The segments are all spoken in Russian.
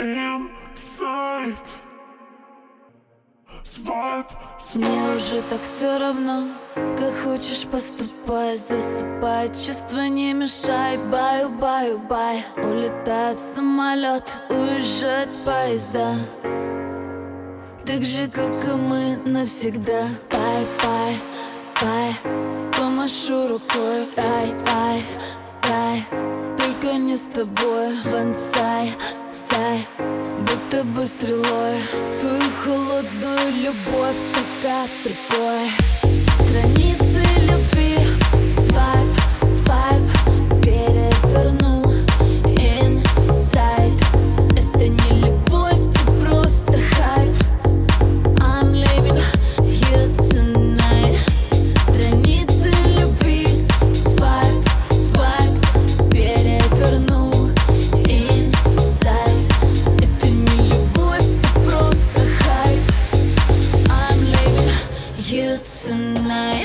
inside. Swipe, Мне уже так все равно Как хочешь поступай Засыпай. Чувства, не мешай Баю, баю, бай. Улетает самолет Уезжают поезда. Так же, как и мы навсегда. Bye, bye, bye Помашу рукой. Рай, рай, рай Только не с тобой Вансай, сай Будто бы стрелой. Свою холодную любовь Только припой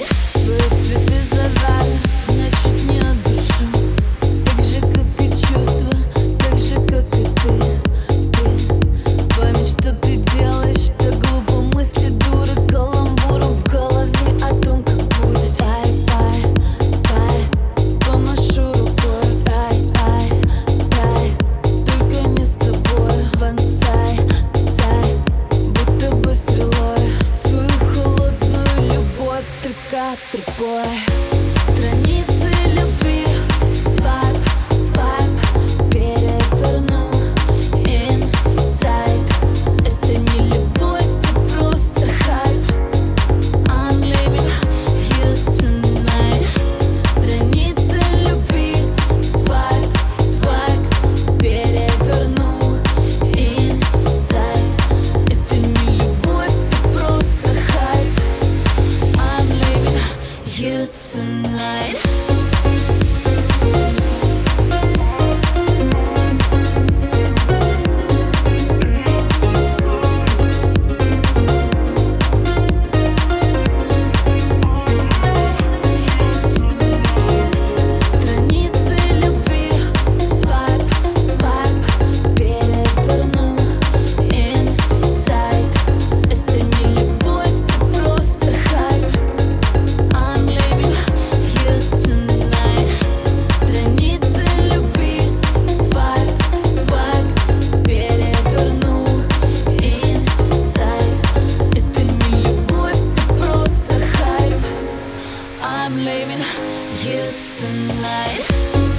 it. другой страницы. you tonight. I'm leaving you tonight.